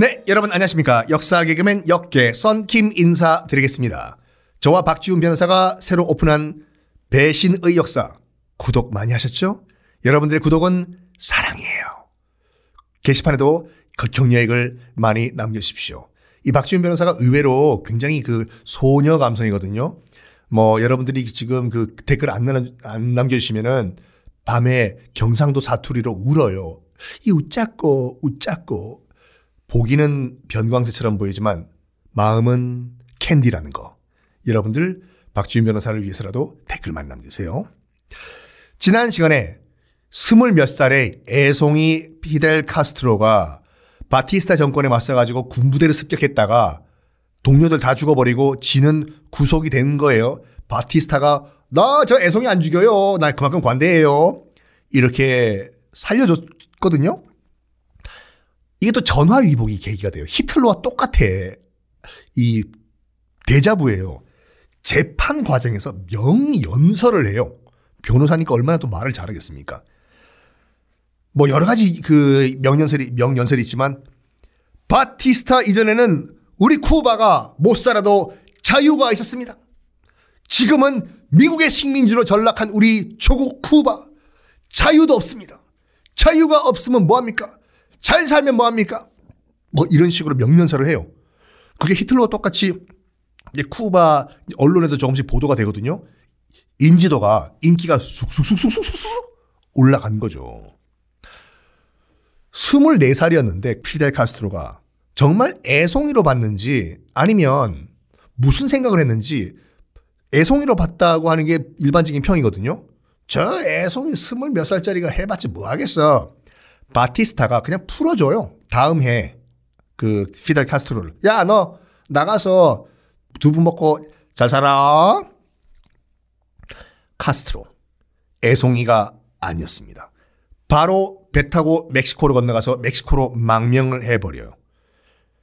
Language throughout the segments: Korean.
네, 여러분 안녕하십니까. 역사 개그맨 역계 썬킴 인사드리겠습니다. 저와 박지훈 변호사가 새로 오픈한 배신의 역사 구독 많이 하셨죠? 여러분들의 구독은 사랑이에요. 게시판에도 그 격려액을 많이 남겨주십시오. 이 박지훈 변호사가 의외로 굉장히 그 소녀 감성이거든요. 뭐 여러분들이 지금 그 댓글 안, 남, 안 남겨주시면은 밤에 경상도 사투리로 울어요. 이 웃자고 웃자고 보기는 변광세처럼 보이지만 마음은 캔디라는 거. 여러분들 박지훈 변호사를 위해서라도 댓글만 남기세요. 지난 시간에 스물 몇 살의 애송이 피델 카스트로가 바티스타 정권에 맞서가지고 군부대를 습격했다가 동료들 다 죽어버리고 지는 구속이 된 거예요. 바티스타가 나 저 애송이 안 죽여요. 나 그만큼 관대해요. 이렇게 살려줬거든요. 이게 또 전화위복이 계기가 돼요. 히틀러와 똑같아. 이 대자부예요. 재판 과정에서 명연설을 해요. 변호사니까 얼마나 또 말을 잘하겠습니까? 뭐 여러 가지 그 명연설이 명연설이 있지만 바티스타 이전에는 우리 쿠바가 못 살아도 자유가 있었습니다. 지금은 미국의 식민지로 전락한 우리 조국 쿠바 자유도 없습니다. 자유가 없으면 뭐 합니까? 잘 살면 뭐 합니까? 뭐 이런 식으로 명연설을 해요. 그게 히틀러와 똑같이 이제 쿠바 언론에도 조금씩 보도가 되거든요. 인지도가 인기가 쑥쑥쑥쑥쑥쑥 올라간 거죠. 24살이었는데 피델 카스트로가 정말 애송이로 봤는지 아니면 무슨 생각을 했는지 애송이로 봤다고 하는 게 일반적인 평이거든요. 저 애송이 스물 몇 살짜리가 해봤지 뭐 하겠어. 바티스타가 그냥 풀어줘요. 다음 해 그 피델 카스트로를. 야 너 나가서 두부 먹고 잘 살아. 카스트로 애송이가 아니었습니다. 바로 배 타고 멕시코로 건너가서 멕시코로 망명을 해버려요.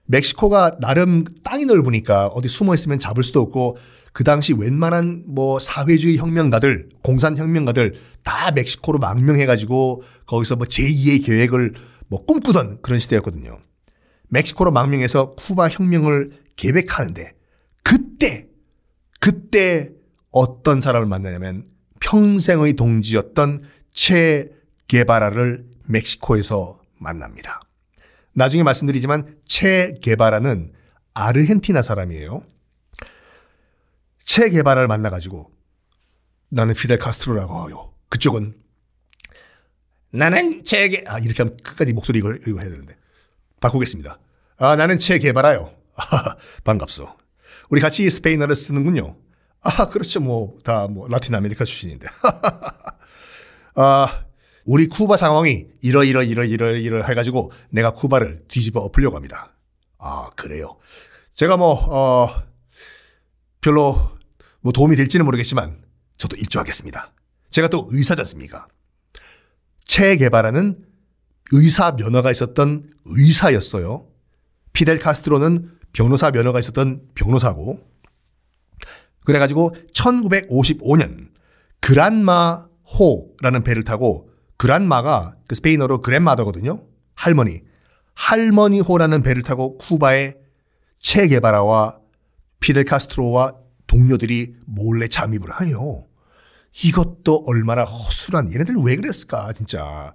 멕시코가 나름 땅이 넓으니까 어디 숨어 있으면 잡을 수도 없고 그 당시 웬만한 뭐 사회주의 혁명가들, 공산 혁명가들 다 멕시코로 망명해가지고 거기서 뭐 제2의 계획을 뭐 꿈꾸던 그런 시대였거든요. 멕시코로 망명해서 쿠바 혁명을 계획하는데 그때 그때 어떤 사람을 만나냐면 평생의 동지였던 체 게바라를 멕시코에서 만납니다. 나중에 말씀드리지만 체 게바라는 아르헨티나 사람이에요. 체 게바라를 만나가지고 나는 피델 카스트로라고 해요. 그쪽은 나는 체 게, 아, 이렇게 하면 끝까지 목소리 이걸, 이걸 해야 되는데. 바꾸겠습니다. 아, 나는 체 게바라요. 반갑소. 우리 같이 스페인어를 쓰는군요. 아, 그렇죠. 뭐, 다 뭐, 라틴 아메리카 출신인데. 아, 우리 쿠바 상황이 이러이러 이러이러 이러 해가지고 내가 쿠바를 뒤집어 엎으려고 합니다. 아, 그래요. 제가 뭐, 어, 별로 뭐 도움이 될지는 모르겠지만 저도 일조하겠습니다. 제가 또 의사지 않습니까? 체개발하는 의사 면허가 있었던 의사였어요. 피델 카스트로는 변호사 면허가 있었던 변호사고. 그래가지고 1955년 그란마 호라는 배를 타고 그란마가 그 스페인어로 그랜마더거든요. 할머니. 할머니 호라는 배를 타고 쿠바의 체게바라와 피델 카스트로와 동료들이 몰래 잠입을 해요. 이것도 얼마나 허술한 얘네들 왜 그랬을까 진짜.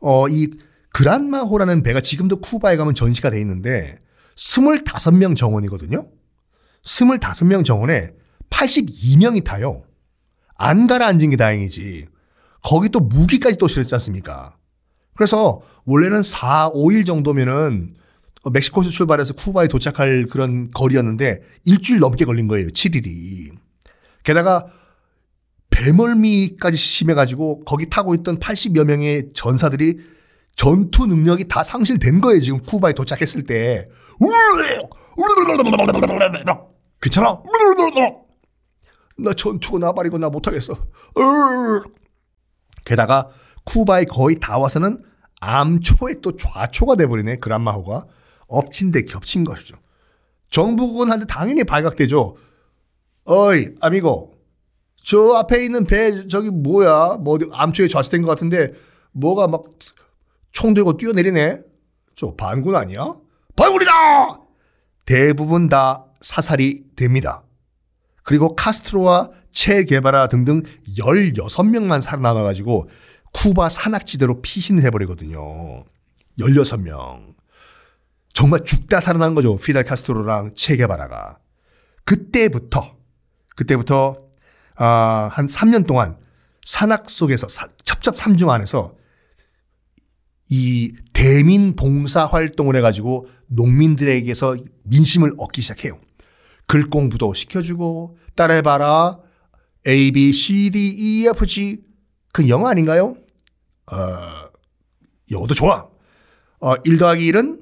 어, 이 그란마호라는 배가 지금도 쿠바에 가면 전시가 돼 있는데 25명 정원이거든요. 25명 정원에 82명이 타요. 안 가라앉은 게 다행이지. 거기 또 무기까지 또 실었지 않습니까? 그래서 원래는 4, 5일 정도면은 멕시코에서 출발해서 쿠바에 도착할 그런 거리였는데 일주일 넘게 걸린 거예요. 7일이. 게다가 배멀미까지 심해가지고 거기 타고 있던 80여 명의 전사들이 전투 능력이 다 상실된 거예요. 지금 쿠바에 도착했을 때. 괜찮아? 나 전투가 나발이고 나 못하겠어. 게다가 쿠바에 거의 다 와서는 암초에 또 좌초가 돼버리네. 그란마호가. 엎친 데 겹친 것이죠. 정부군한테 당연히 발각되죠. 어이, 아미고. 저 앞에 있는 배, 저기 뭐야? 뭐, 암초에 좌초된 것 같은데, 뭐가 막 총 들고 뛰어내리네? 저 반군 아니야? 벌꿀이다! 대부분 다 사살이 됩니다. 그리고 카스트로와 체 게바라 등등 16명만 살아남아가지고 쿠바 산악지대로 피신을 해버리거든요. 16명. 정말 죽다 살아난 거죠. 피델 카스트로랑 체 게바라가. 그때부터, 그때부터, 아, 한 3년 동안 산악 속에서, 첩첩 삼중 안에서 이 대민 봉사 활동을 해가지고 농민들에게서 민심을 얻기 시작해요. 글 공부도 시켜주고 따라해봐라. A, B, C, D, E, F, G. 그 영어 아닌가요? 어, 영어도 좋아. 어, 1 더하기 1은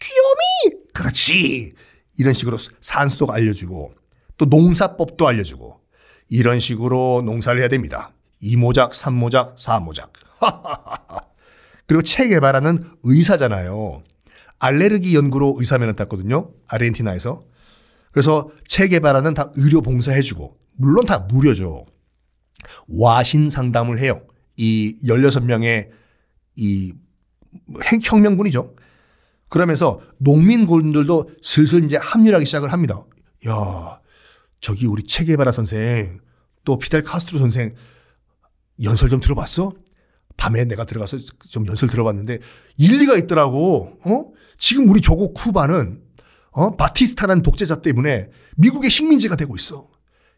귀요미! 그렇지. 이런 식으로 산수도 알려주고 또 농사법도 알려주고 이런 식으로 농사를 해야 됩니다. 2모작, 3모작, 4모작. 그리고 체 개발하는 의사잖아요. 알레르기 연구로 의사면허 땄거든요. 아르헨티나에서. 그래서 체 개발하는 다 의료 봉사해주고 물론 다 무료죠. 와신 상담을 해요. 이 16명의 이 혁명군이죠. 그러면서 농민군들도 슬슬 이제 합류하기 시작을 합니다. 야, 저기 우리 체게바라 선생, 또 피델 카스트로 선생 연설 좀 들어봤어? 밤에 내가 들어가서 좀 연설 들어봤는데 일리가 있더라고. 어? 지금 우리 조국 쿠바는 어? 바티스타라는 독재자 때문에 미국의 식민지가 되고 있어.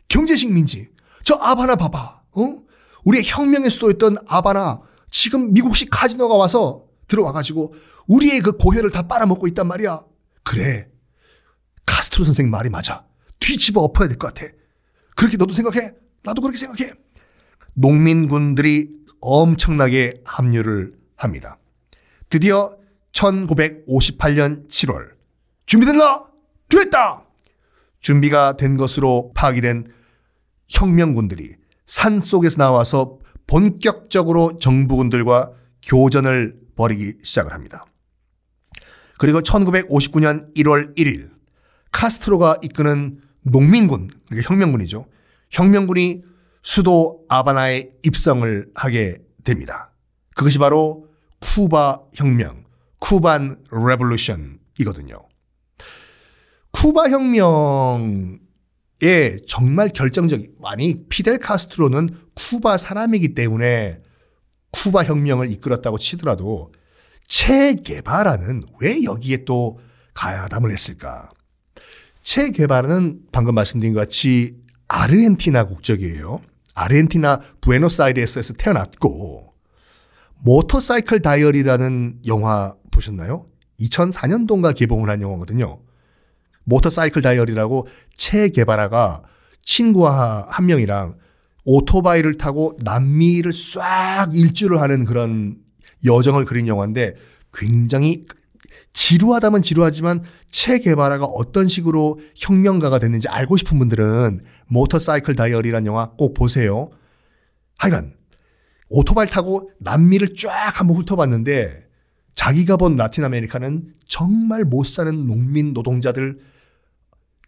경제 식민지. 저 아바나 봐봐. 어? 우리의 혁명의 수도였던 아바나 지금 미국식 카지노가 와서 들어와가지고 우리의 그 고혈을 다 빨아먹고 있단 말이야. 그래. 카스트로 선생 말이 맞아. 뒤집어 엎어야 될 것 같아. 그렇게 너도 생각해? 나도 그렇게 생각해. 농민군들이 엄청나게 합류를 합니다. 드디어 1958년 7월 준비됐나? 됐다! 준비가 된 것으로 파악된 혁명군들이 산 속에서 나와서 본격적으로 정부군들과 교전을 벌이기 시작을 합니다. 그리고 1959년 1월 1일 카스트로가 이끄는 농민군, 그러니까 혁명군이죠. 혁명군이 수도 아바나에 입성을 하게 됩니다. 그것이 바로 쿠바 혁명, Cuban Revolution이거든요. 쿠바 혁명에 정말 결정적인 아니 피델 카스트로는 쿠바 사람이기 때문에 쿠바 혁명을 이끌었다고 치더라도 체 게바라는 왜 여기에 또 가야담을 했을까? 체 게바라는 방금 말씀드린 것 같이 아르헨티나 국적이에요. 아르헨티나 부에노스아이레스에서 태어났고 모터사이클 다이어리라는 영화 보셨나요? 2004년도인가 개봉을 한 영화거든요. 모터사이클 다이어리라고 체 게바라가 친구와 한 명이랑 오토바이를 타고 남미를 싹 일주를 하는 그런 여정을 그린 영화인데 굉장히 지루하다면 지루하지만 체 게바라가 어떤 식으로 혁명가가 됐는지 알고 싶은 분들은 모터사이클 다이어리라는 영화 꼭 보세요. 하여간 오토바이 타고 남미를 쫙 한번 훑어봤는데 자기가 본 라틴 아메리카는 정말 못 사는 농민 노동자들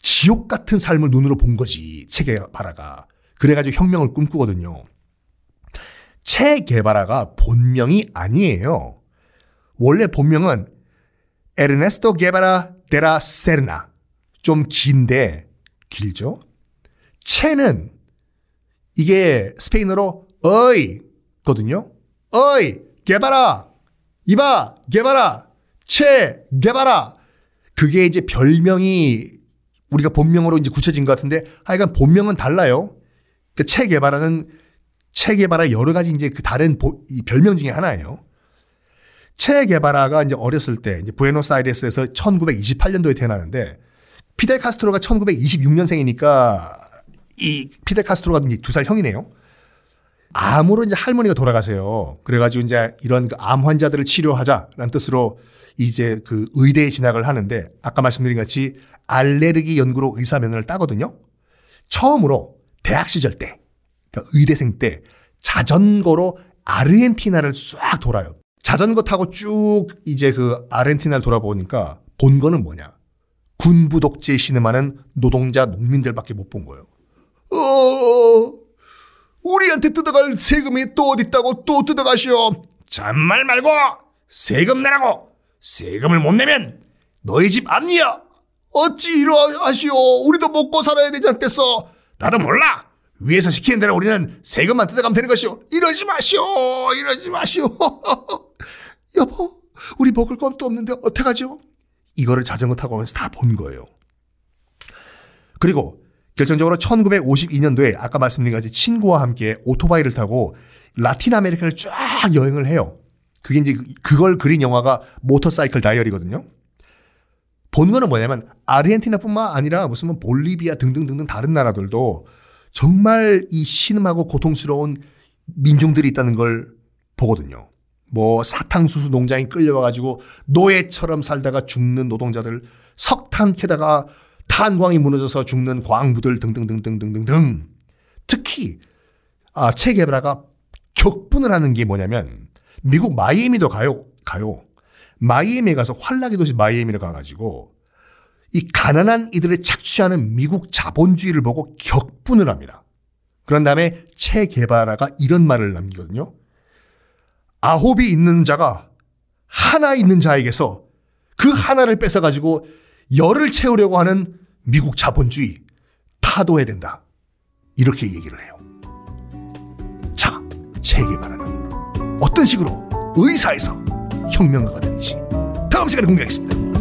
지옥 같은 삶을 눈으로 본 거지. 체게바라가. 그래가지고 혁명을 꿈꾸거든요. 체게바라가 본명이 아니에요. 원래 본명은 에르네스토 게바라 데라 세르나. 좀 긴데 길죠? 체는 이게 스페인어로 어이 거든요. 어이 게바라 이봐 게바라 체 게바라 그게 이제 별명이 우리가 본명으로 이제 굳혀진 것 같은데 하여간 본명은 달라요. 그체 개발하는 체 개발의 여러 가지 이제 그 다른 보, 별명 중에 하나예요. 체 개발아가 이제 어렸을 때 이제 부에노스아이레스에서 1928년도에 태어나는데 피델 카스트로가 1926년생이니까 이 피델 카스트로가 두 살 형이네요. 암으로 이제 할머니가 돌아가세요. 그래가지고 이제 이런 그 암 환자들을 치료하자라는 뜻으로 이제 그 의대에 진학을 하는데 아까 말씀드린 같이 알레르기 연구로 의사 면허를 따거든요. 처음으로 대학 시절 때, 그러니까 의대생 때 자전거로 아르헨티나를 쫙 돌아요. 자전거 타고 쭉 이제 그 아르헨티나를 돌아보니까 본 거는 뭐냐? 군부 독재 신음하는 노동자 농민들밖에 못 본 거예요. 어, 우리한테 뜯어갈 세금이 또 어디 있다고 또 뜯어가시오. 잔말 말고 세금 내라고. 세금을 못 내면 너희 집 아니야. 어찌 이러하시오. 우리도 먹고 살아야 되지 않겠어. 나도 몰라. 위에서 시키는 대로 우리는 세금만 뜯어가면 되는 것이오. 이러지 마시오. 이러지 마시오. 여보, 우리 먹을 것도 없는데 어떡하죠? 이거를 자전거 타고 오면서 다 본 거예요. 그리고 결정적으로 1952년도에 아까 말씀드린 같이 친구와 함께 오토바이를 타고 라틴 아메리카를 쫙 여행을 해요. 그게 이제 그걸 그린 영화가 모터사이클 다이어리거든요. 본 거는 뭐냐면 아르헨티나뿐만 아니라 무슨 뭐 볼리비아 등등등등 다른 나라들도 정말 이 신음하고 고통스러운 민중들이 있다는 걸 보거든요. 뭐 사탕수수 농장에 끌려와가지고 노예처럼 살다가 죽는 노동자들, 석탄 캐다가 탄광이 무너져서 죽는 광부들 등등등등등등등. 특히 아, 체 게브라가 격분을 하는 게 뭐냐면 미국 마이애미도 가요. 가요. 마이애미에 가서 환락의 도시 마이애미를 가가지고 이 가난한 이들을 착취하는 미국 자본주의를 보고 격분을 합니다. 그런 다음에 체 게바라가 이런 말을 남기거든요. 아홉이 있는 자가 하나 있는 자에게서 그 하나를 뺏어가지고 열을 채우려고 하는 미국 자본주의 타도해야 된다. 이렇게 얘기를 해요. 자, 체게바라는 어떤 식으로 의사에서 혁명가가 되는지 다음 시간에 공개하겠습니다.